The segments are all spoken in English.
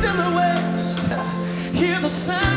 silhouettes, hear the sound.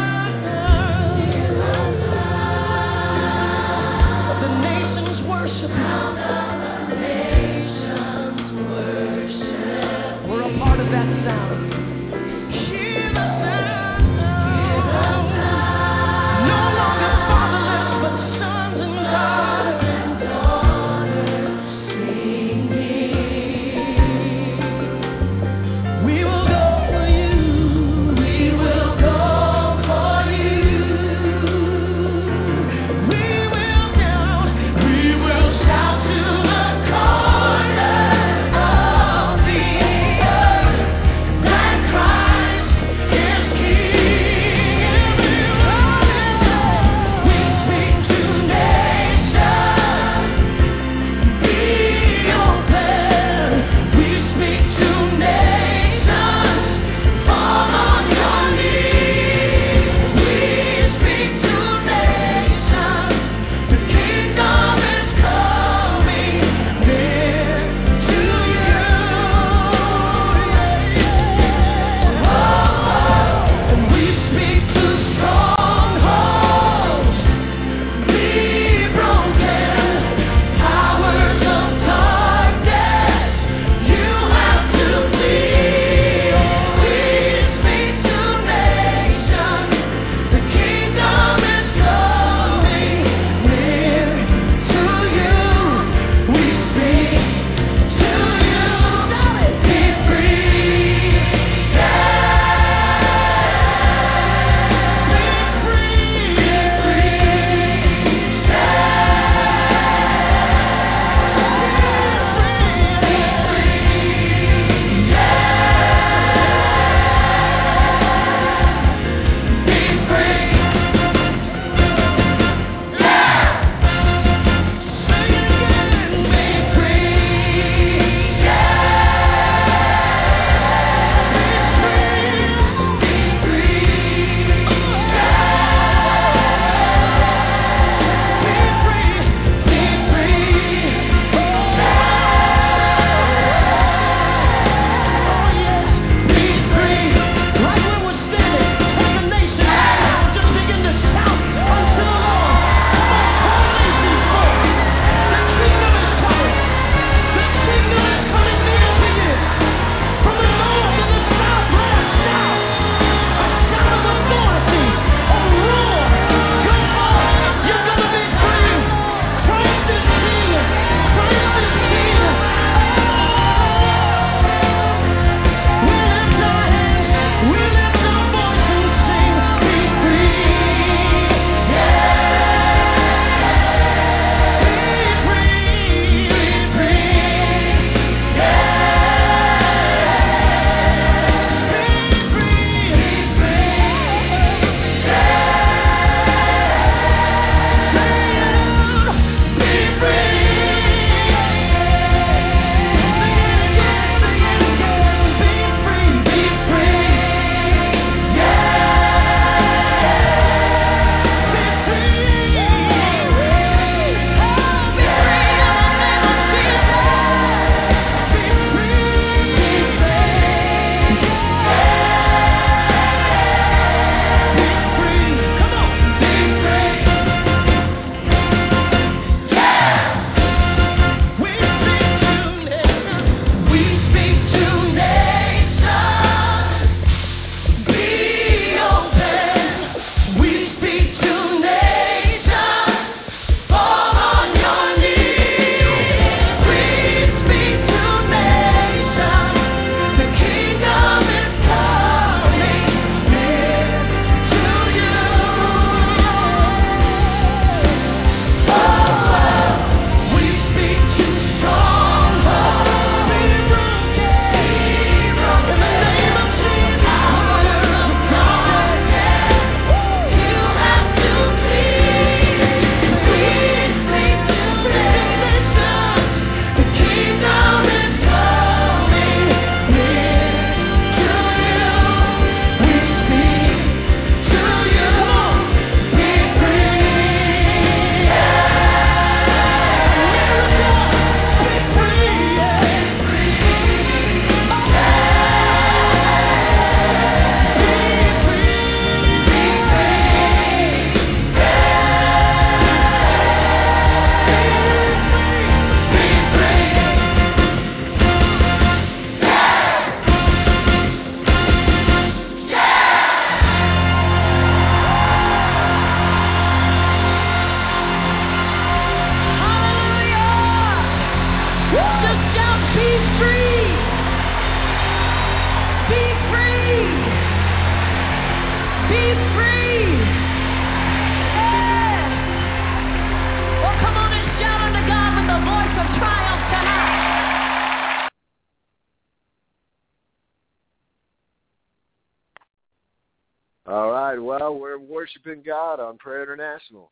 Worshiping God on Prayer International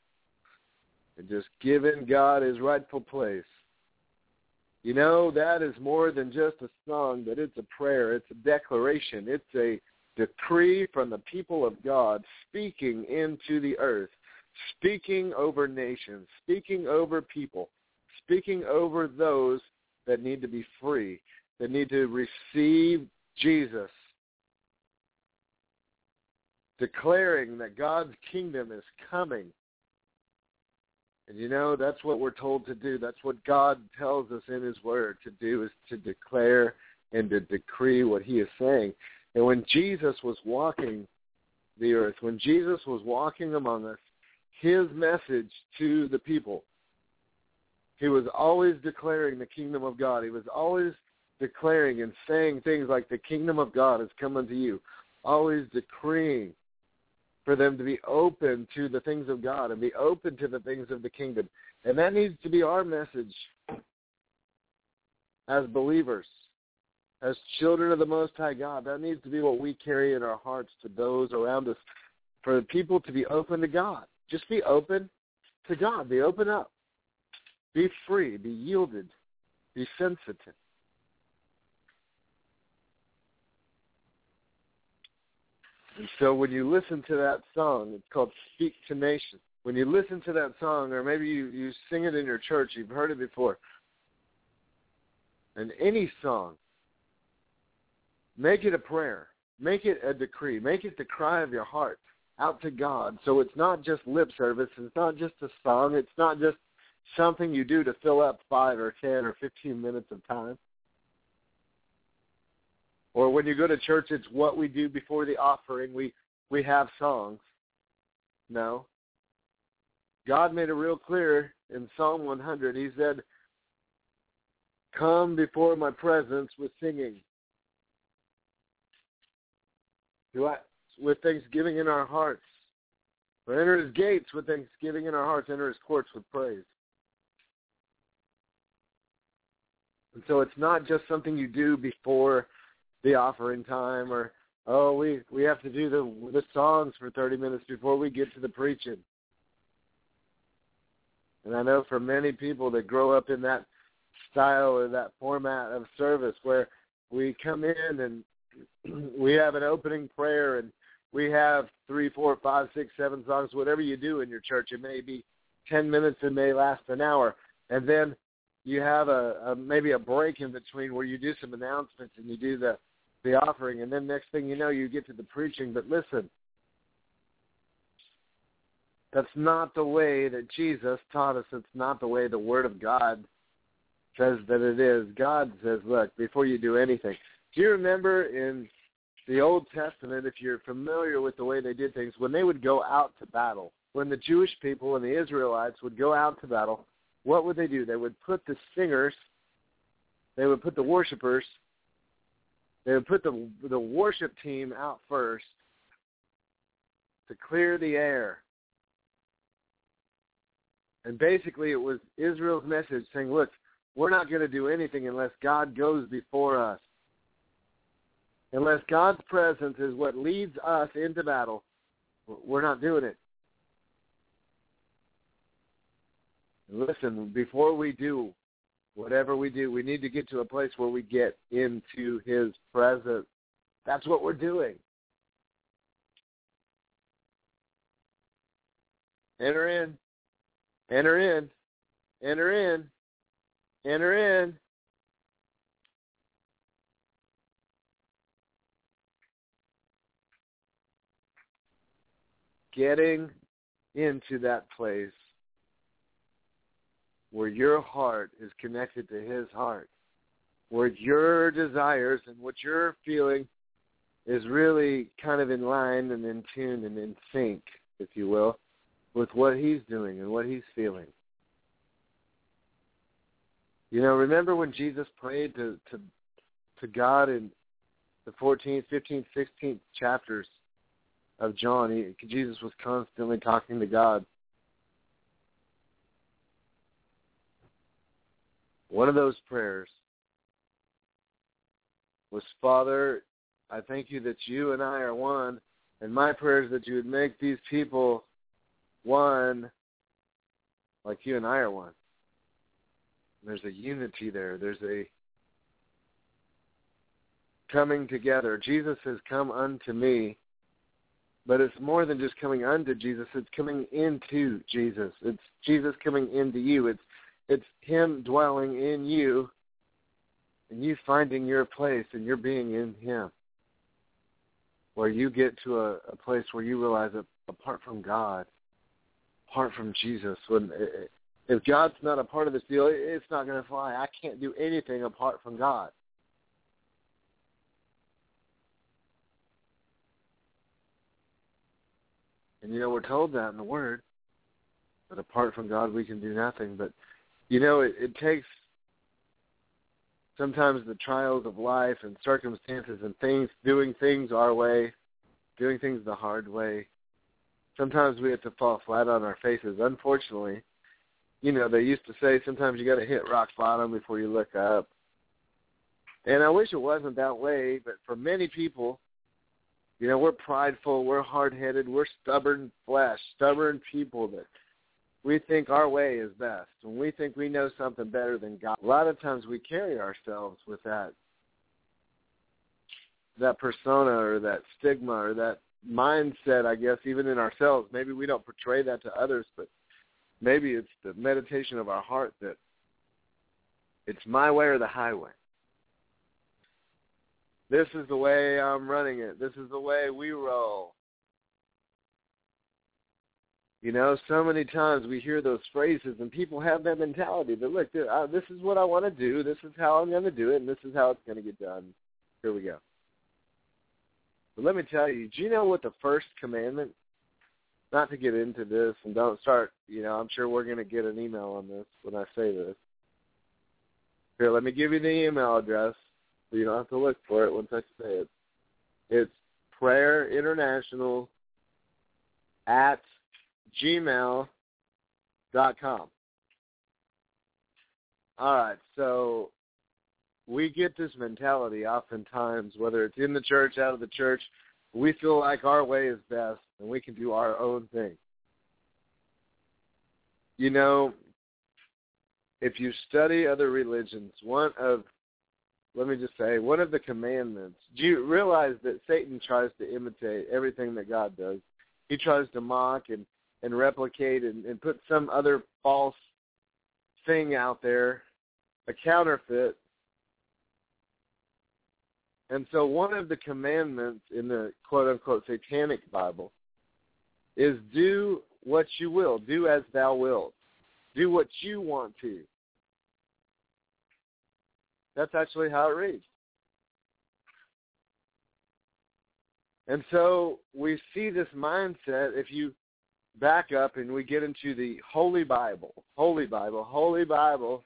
and just giving God his rightful place. You know, that is more than just a song, but it's a prayer. It's a declaration. It's a decree from the people of God speaking into the earth, speaking over nations, speaking over people, speaking over those that need to be free, that need to receive Jesus declaring that God's kingdom is coming. And you know, that's what we're told to do. That's what God tells us in his word to do is to declare and to decree what he is saying. And when Jesus was walking the earth, when Jesus was walking among us, his message to the people, he was always declaring the kingdom of God. He was always declaring and saying things like the kingdom of God has come unto you, always decreeing for them to be open to the things of God and be open to the things of the kingdom. And that needs to be our message as believers, as children of the Most High God. That needs to be what we carry in our hearts to those around us, for people to be open to God. Just be open to God. Be open up. Be free. Be yielded. Be sensitive. And so when you listen to that song, it's called Speak to Nations. When you listen to that song, or maybe you, you sing it in your church, you've heard it before, and any song, make it a prayer. Make it a decree. Make it the cry of your heart out to God. So it's not just lip service. It's not just a song. It's not just something you do to fill up five or ten or fifteen minutes of time. Or when you go to church, it's what we do before the offering. We we have songs. No. God made it real clear in Psalm 100. He said, "Come before my presence with singing." Do I, with thanksgiving in our hearts. Or enter his gates with thanksgiving in our hearts. Enter his courts with praise. And so it's not just something you do before the offering time or oh we we have to do the the songs for 30 minutes before we get to the preaching. And i know for many people that grow up in that style or that format of service where we come in and we have an opening prayer and we have three four five six seven songs whatever you do in your church it may be ten minutes it may last an hour. And then you have a, a maybe a break in between where you do some announcements and you do the the offering, and then next thing you know, you get to the preaching. But listen, that's not the way that Jesus taught us. It's not the way the Word of God says that it is. God says, look, before you do anything, do you remember in the Old Testament, if you're familiar with the way they did things, when they would go out to battle, when the Jewish people and the Israelites would go out to battle, what would they do? They would put the singers, they would put the worshipers they would put the the worship team out first to clear the air. And basically it was Israel's message saying, look, we're not going to do anything unless God goes before us. Unless God's presence is what leads us into battle, we're not doing it. Listen, before we do whatever we do, we need to get to a place where we get into his presence. That's what we're doing. Enter in. Enter in. Enter in. Enter in. Getting into that place where your heart is connected to his heart, where your desires and what you're feeling is really kind of in line and in tune and in sync, if you will, with what he's doing and what he's feeling. You know, remember when Jesus prayed to to, to God in the 14th, 15th, 16th chapters of John? He, Jesus was constantly talking to God. One of those prayers was, Father, I thank you that you and I are one, And my prayer is that you would make these people one like you and I are one. There's a unity there. There's a coming together. Jesus has come unto me, but it's more than just coming unto Jesus. It's coming into Jesus. It's Jesus coming into you. It's it's him dwelling in you and you finding your place and your being in him. Where you get to a, a place where you realize that apart from God, apart from Jesus, when if God's not a part of this deal, it's not going to fly. I can't do anything apart from God. And you know we're told that in the Word that apart from God we can do nothing. But you know it, it takes sometimes the trials of life and circumstances and things doing things our way, doing things the hard way. Sometimes we have to fall flat on our faces. Unfortunately, you know they used to say sometimes you got to hit rock bottom before you look up. And I wish it wasn't that way, but for many people, you know, we're prideful, we're hard-headed, we're stubborn flesh, stubborn people that we think our way is best. When we think we know something better than God, a lot of times we carry ourselves with that that persona or that stigma or that mindset, I guess, even in ourselves. Maybe we don't portray that to others, but maybe it's the meditation of our heart that it's my way or the highway. This is the way I'm running it. This is the way we roll. You know, so many times we hear those phrases and people have that mentality that, look, uh, this is what I want to do. This is how I'm going to do it, and this is how it's going to get done. Here we go. But let me tell you, do you know what the first commandment, not to get into this and don't start, you know, I'm sure we're going to get an email on this when I say this. Here, let me give you the email address so you don't have to look for it once I say it. It's prayer international at gmail dot com. All right, so we get this mentality oftentimes, whether it's in the church, out of the church, we feel like our way is best and we can do our own thing. You know, if you study other religions, one of let me just say, one of the commandments, do you realize that Satan tries to imitate everything that God does? He tries to mock and, and replicate and, and put some other false thing out there, a counterfeit. And so one of the commandments in the quote-unquote satanic Bible is do what you will, do as thou wilt, do what you want to. That's actually how it reads. And so we see this mindset if you back up and we get into the Holy Bible, Holy Bible, Holy Bible,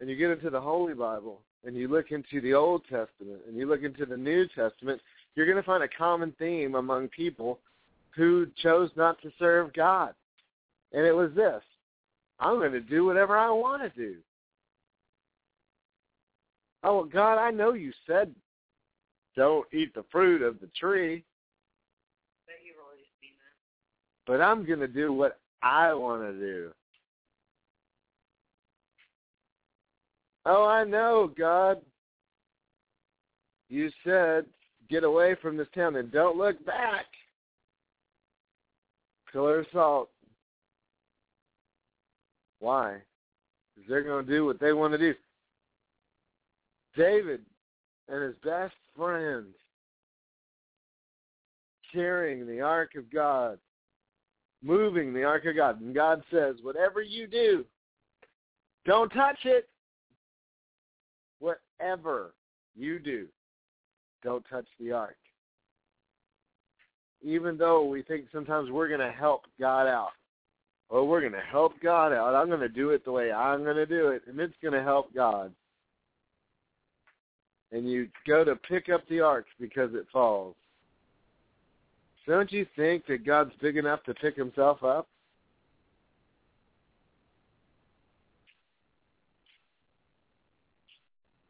and you get into the Holy Bible and you look into the Old Testament and you look into the New Testament, you're going to find a common theme among people who chose not to serve God. And it was this I'm going to do whatever I want to do. Oh, God, I know you said don't eat the fruit of the tree. But I'm going to do what I want to do. Oh, I know, God. You said get away from this town and don't look back. Pillar of salt. Why? Because they're going to do what they want to do. David and his best friends carrying the Ark of God, moving the Ark of God. And God says, whatever you do, don't touch it. Whatever you do, don't touch the Ark. Even though we think sometimes we're going to help God out well, we're going to help God out. I'm going to do it the way I'm going to do it, and it's going to help God. And you go to pick up the ark because it falls. Don't you think that God's big enough to pick himself up?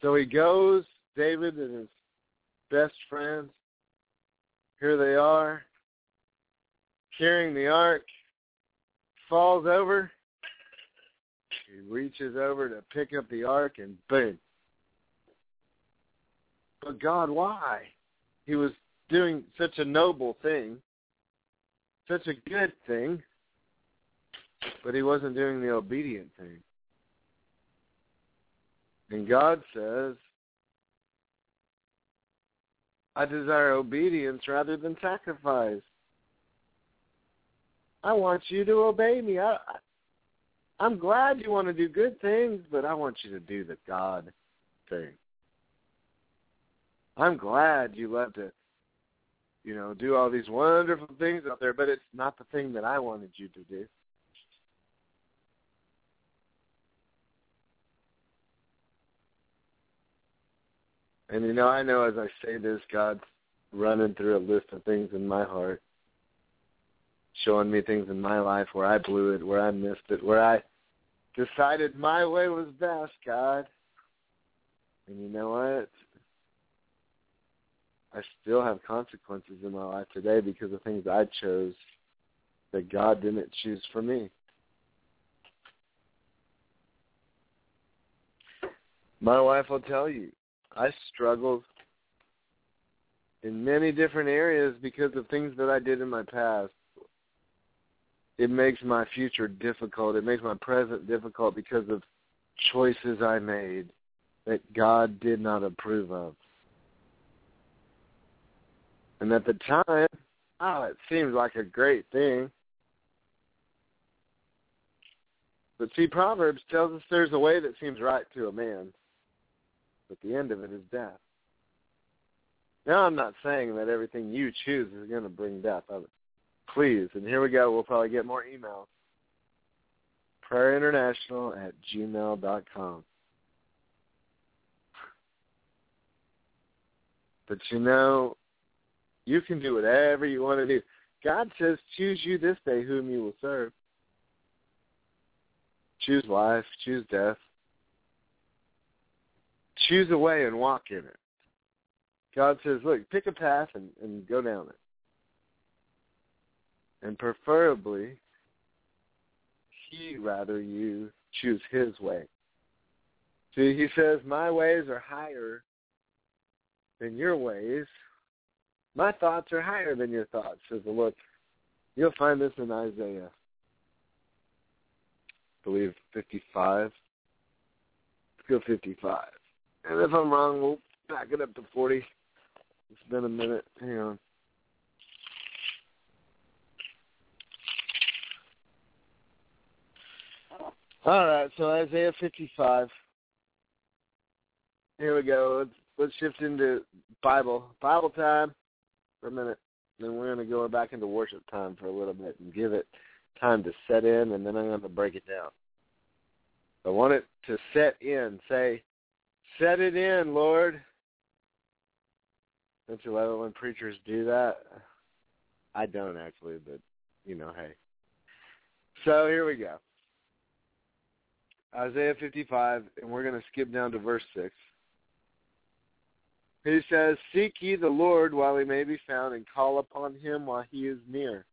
So he goes, David and his best friends. Here they are, carrying the ark, falls over. He reaches over to pick up the ark and boom. But God, why? He was doing such a noble thing, such a good thing, but he wasn't doing the obedient thing. And God says, I desire obedience rather than sacrifice. I want you to obey me. I, I'm glad you want to do good things, but I want you to do the God thing. I'm glad you love to, you know, do all these wonderful things out there, but it's not the thing that I wanted you to do. And you know, I know as I say this, God's running through a list of things in my heart, showing me things in my life where I blew it, where I missed it, where I decided my way was best, God. And you know what? I still have consequences in my life today because of things I chose that God didn't choose for me. My wife will tell you, I struggled in many different areas because of things that I did in my past. It makes my future difficult. It makes my present difficult because of choices I made that God did not approve of. And at the time, oh, it seemed like a great thing. But see, Proverbs tells us there's a way that seems right to a man, but the end of it is death. Now, I'm not saying that everything you choose is going to bring death. Please, and here we go. We'll probably get more emails. Prayerinternational at gmail dot com. But you know, you can do whatever you want to do. God says, choose you this day whom you will serve. Choose life, choose death. Choose a way and walk in it. God says, look, pick a path and, and go down it. And preferably, he rather you choose his way. See, he says, my ways are higher than your ways. My thoughts are higher than your thoughts, says the Lord. You'll find this in Isaiah, I believe 55. Let's go 55. And if I'm wrong, we'll back it up to 40. It's been a minute. Hang on. All right, so Isaiah 55. Here we go. Let's, let's shift into Bible. Bible time for a minute. Then we're going to go back into worship time for a little bit and give it time to set in, and then I'm going to break it down. I want it to set in. Say, set it in, Lord. Don't you love it when preachers do that? I don't actually, but you know, hey. So here we go. Isaiah 55, and we're going to skip down to verse 6. He says, Seek ye the Lord while he may be found, and call upon him while he is near.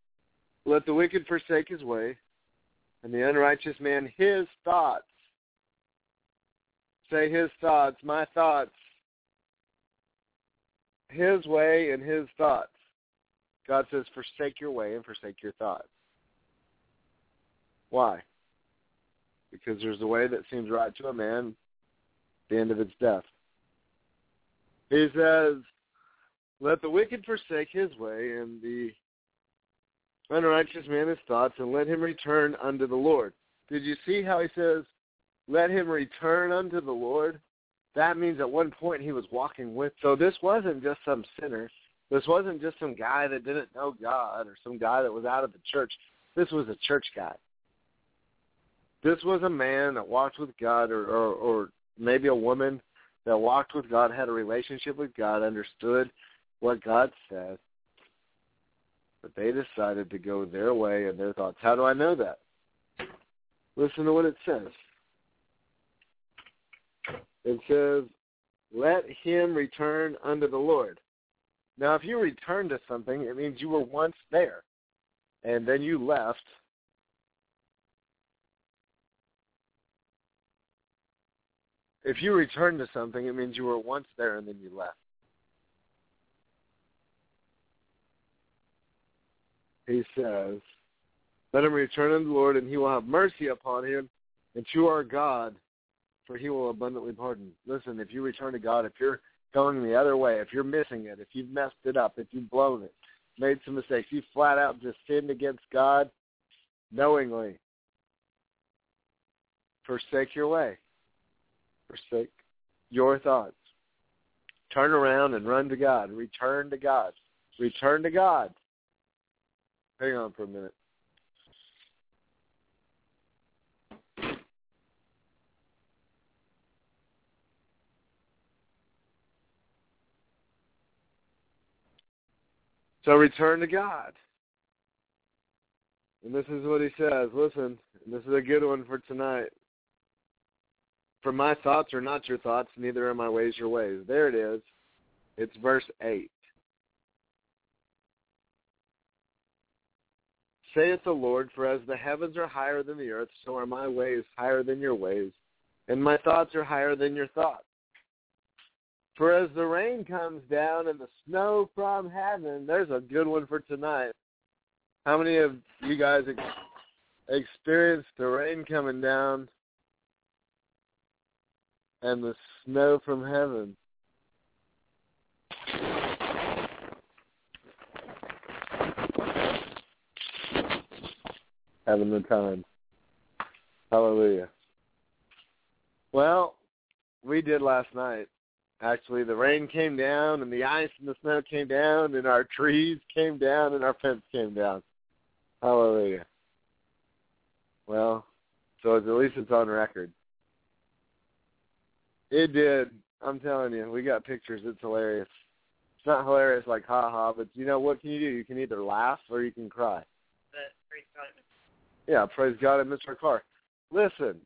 Let the wicked forsake his way, and the unrighteous man his thoughts. Say his thoughts, my thoughts. His way and his thoughts. God says, forsake your way and forsake your thoughts. Why? because there's a way that seems right to a man, the end of its death. He says, let the wicked forsake his way, and the unrighteous man his thoughts, and let him return unto the Lord. Did you see how he says, let him return unto the Lord? That means at one point he was walking with. So this wasn't just some sinner. This wasn't just some guy that didn't know God or some guy that was out of the church. This was a church guy this was a man that walked with God or, or, or maybe a woman that walked with God, had a relationship with God, understood what God said, but they decided to go their way and their thoughts. How do I know that? Listen to what it says. It says, let him return unto the Lord. Now, if you return to something, it means you were once there, and then you left. If you return to something, it means you were once there and then you left. He says, Let him return unto the Lord, and he will have mercy upon him, and to our God, for he will abundantly pardon. Listen, if you return to God, if you're going the other way, if you're missing it, if you've messed it up, if you've blown it, made some mistakes, you flat out just sinned against God knowingly, forsake your way. Forsake your thoughts. Turn around and run to God. Return to God. Return to God. Hang on for a minute. So return to God. And this is what he says. Listen, this is a good one for tonight. For my thoughts are not your thoughts, neither are my ways your ways. There it is. It's verse 8. Saith the Lord, for as the heavens are higher than the earth, so are my ways higher than your ways, and my thoughts are higher than your thoughts. For as the rain comes down and the snow from heaven, there's a good one for tonight. How many of you guys ex- experienced the rain coming down and the snow from heaven? Having the time. Hallelujah. Well, we did last night. Actually, the rain came down and the ice and the snow came down and our trees came down and our fence came down. Hallelujah. Well, so at least it's on record. It did. I'm telling you, we got pictures. It's hilarious. It's not hilarious like ha ha, but you know what can you do? You can either laugh or you can cry. but Yeah, praise God, I missed our car. Listen,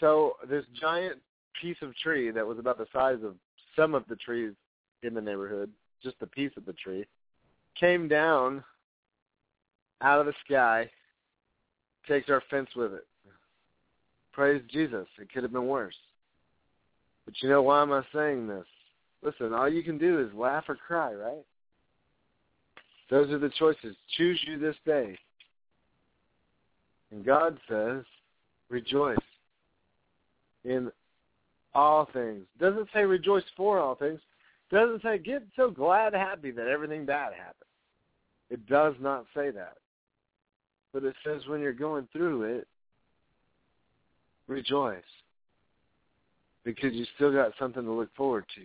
so this giant piece of tree that was about the size of some of the trees in the neighborhood, just a piece of the tree, came down out of the sky, takes our fence with it. Praise Jesus. It could have been worse. But you know why am I saying this? Listen, all you can do is laugh or cry, right? Those are the choices. Choose you this day. And God says, rejoice in all things. Doesn't say rejoice for all things. Doesn't say get so glad happy that everything bad happened. It does not say that. But it says when you're going through it, rejoice. Because you still got something to look forward to.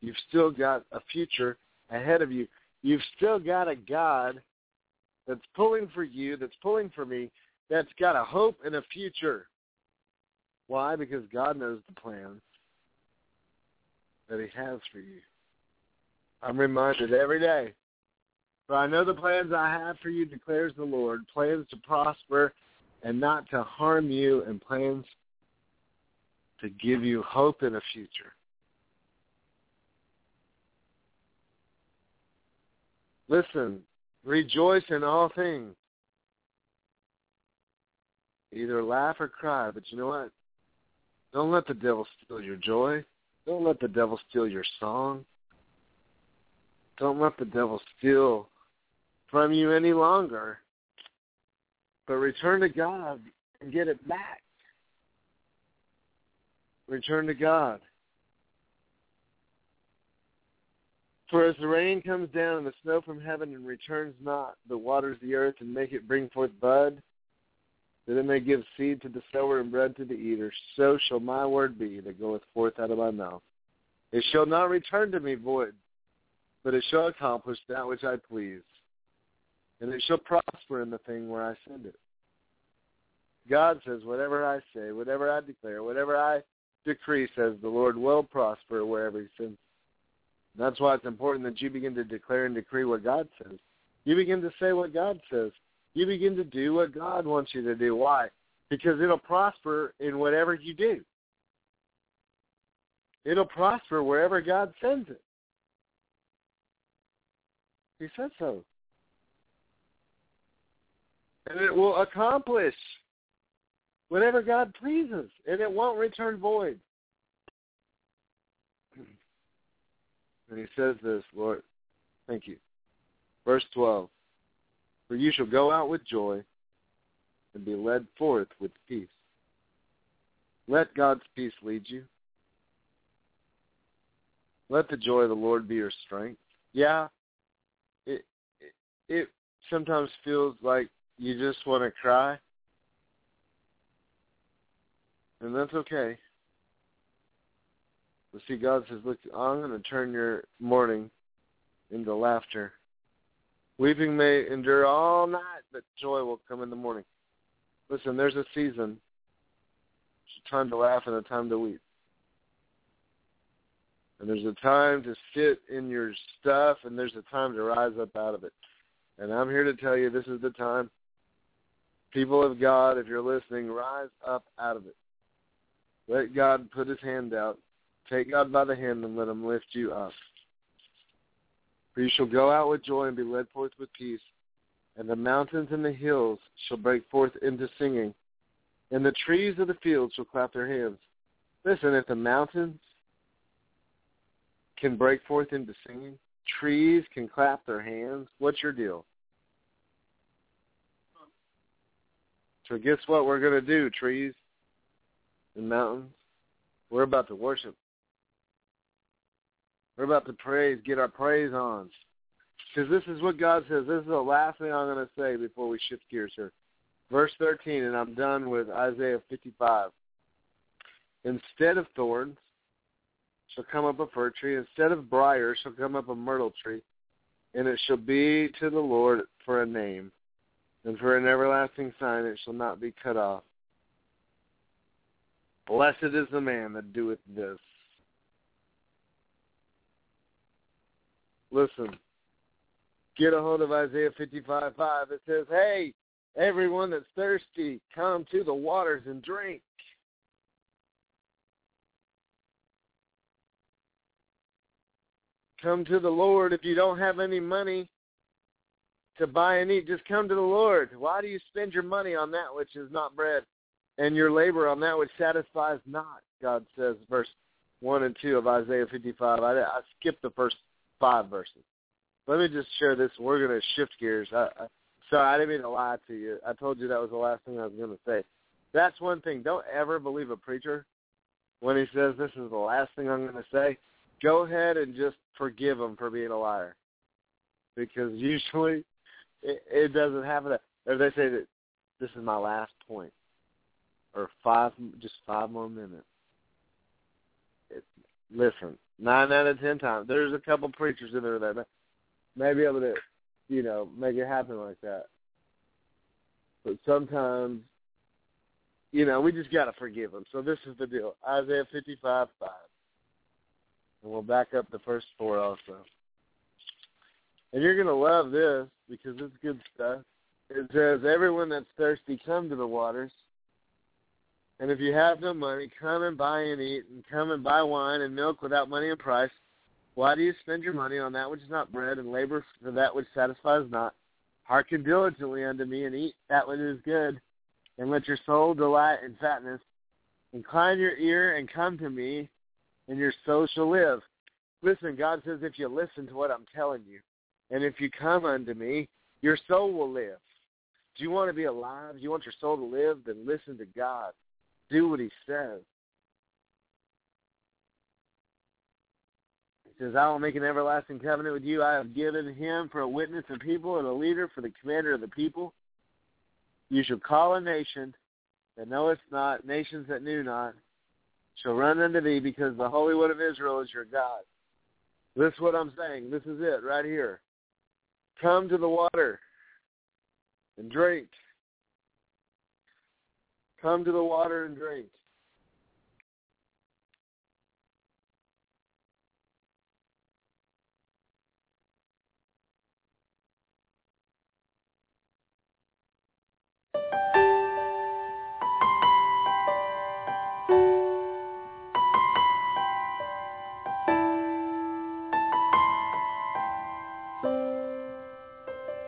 You've still got a future ahead of you. You've still got a God that's pulling for you, that's pulling for me, that's got a hope and a future. Why? Because God knows the plans that he has for you. I'm reminded every day. For I know the plans I have for you, declares the Lord, plans to prosper and not to harm you, and plans to give you hope in a future. Listen, rejoice in all things. Either laugh or cry, but you know what? Don't let the devil steal your joy. Don't let the devil steal your song. Don't let the devil steal from you any longer. But return to God and get it back. Return to God. For as the rain comes down and the snow from heaven and returns not, but waters the earth and make it bring forth bud, that it may give seed to the sower and bread to the eater, so shall my word be that goeth forth out of my mouth. It shall not return to me void, but it shall accomplish that which I please, and it shall prosper in the thing where I send it. God says, whatever I say, whatever I declare, whatever I decree, says the Lord will prosper wherever he sends. That's why it's important that you begin to declare and decree what God says. You begin to say what God says. You begin to do what God wants you to do. Why? Because it'll prosper in whatever you do. It'll prosper wherever God sends it. He said so. And it will accomplish whatever God pleases, and it won't return void. And he says this, Lord, thank you. Verse 12 For you shall go out with joy and be led forth with peace. Let God's peace lead you. Let the joy of the Lord be your strength. Yeah, it it, it sometimes feels like you just want to cry, and that's okay. But see, God says, look, I'm going to turn your mourning into laughter. Weeping may endure all night, but joy will come in the morning. Listen, there's a season, it's a time to laugh and a time to weep. And there's a time to sit in your stuff, and there's a time to rise up out of it. And I'm here to tell you this is the time. People of God, if you're listening, rise up out of it. Let God put his hand out. Take God by the hand and let him lift you up. For you shall go out with joy and be led forth with peace, and the mountains and the hills shall break forth into singing, and the trees of the field shall clap their hands. Listen, if the mountains can break forth into singing, trees can clap their hands, what's your deal? So guess what we're going to do, trees and mountains? We're about to worship. We're about to praise, get our praise on. Because this is what God says. This is the last thing I'm going to say before we shift gears here. Verse 13, and I'm done with Isaiah 55. Instead of thorns shall come up a fir tree. Instead of briars shall come up a myrtle tree. And it shall be to the Lord for a name. And for an everlasting sign it shall not be cut off. Blessed is the man that doeth this. Listen, get a hold of Isaiah 55, 5. It says, hey, everyone that's thirsty, come to the waters and drink. Come to the Lord. If you don't have any money to buy and eat, just come to the Lord. Why do you spend your money on that which is not bread and your labor on that which satisfies not? God says, verse 1 and 2 of Isaiah 55. I, I skipped the first five verses. Let me just share this. We're going to shift gears. I, I, sorry, I didn't mean to lie to you. I told you that was the last thing I was going to say. That's one thing. Don't ever believe a preacher when he says this is the last thing I'm going to say. Go ahead and just forgive him for being a liar, because usually it, it doesn't happen. Or they say that this is my last point, or five, just five more minutes. It, listen, nine out of ten times. There's a couple preachers in there that may be able to, you know, make it happen like that. But sometimes, you know, we just got to forgive them. So this is the deal. Isaiah 55, 5. And we'll back up the first four also. And you're going to love this because it's good stuff. It says, everyone that's thirsty, come to the waters. And if you have no money, come and buy and eat, and come and buy wine and milk without money and price. Why do you spend your money on that which is not bread, and labor for that which satisfies not? Hearken diligently unto me, and eat that which is good, and let your soul delight in fatness. Incline your ear and come to me, and your soul shall live. Listen, God says, if you listen to what I'm telling you, and if you come unto me, your soul will live. Do you want to be alive? Do you want your soul to live? Then listen to God do what he says. He says, I will make an everlasting covenant with you. I have given him for a witness of people and a leader for the commander of the people. You shall call a nation that knoweth not, nations that knew not, shall run unto thee because the Holy One of Israel is your God. This is what I'm saying. This is it right here. Come to the water and drink. Come to the water and drink.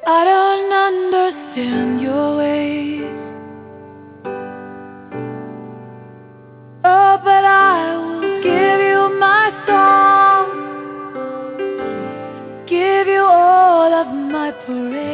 I don't understand your ways. My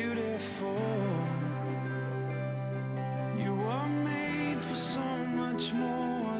Beautiful. You were made for so much more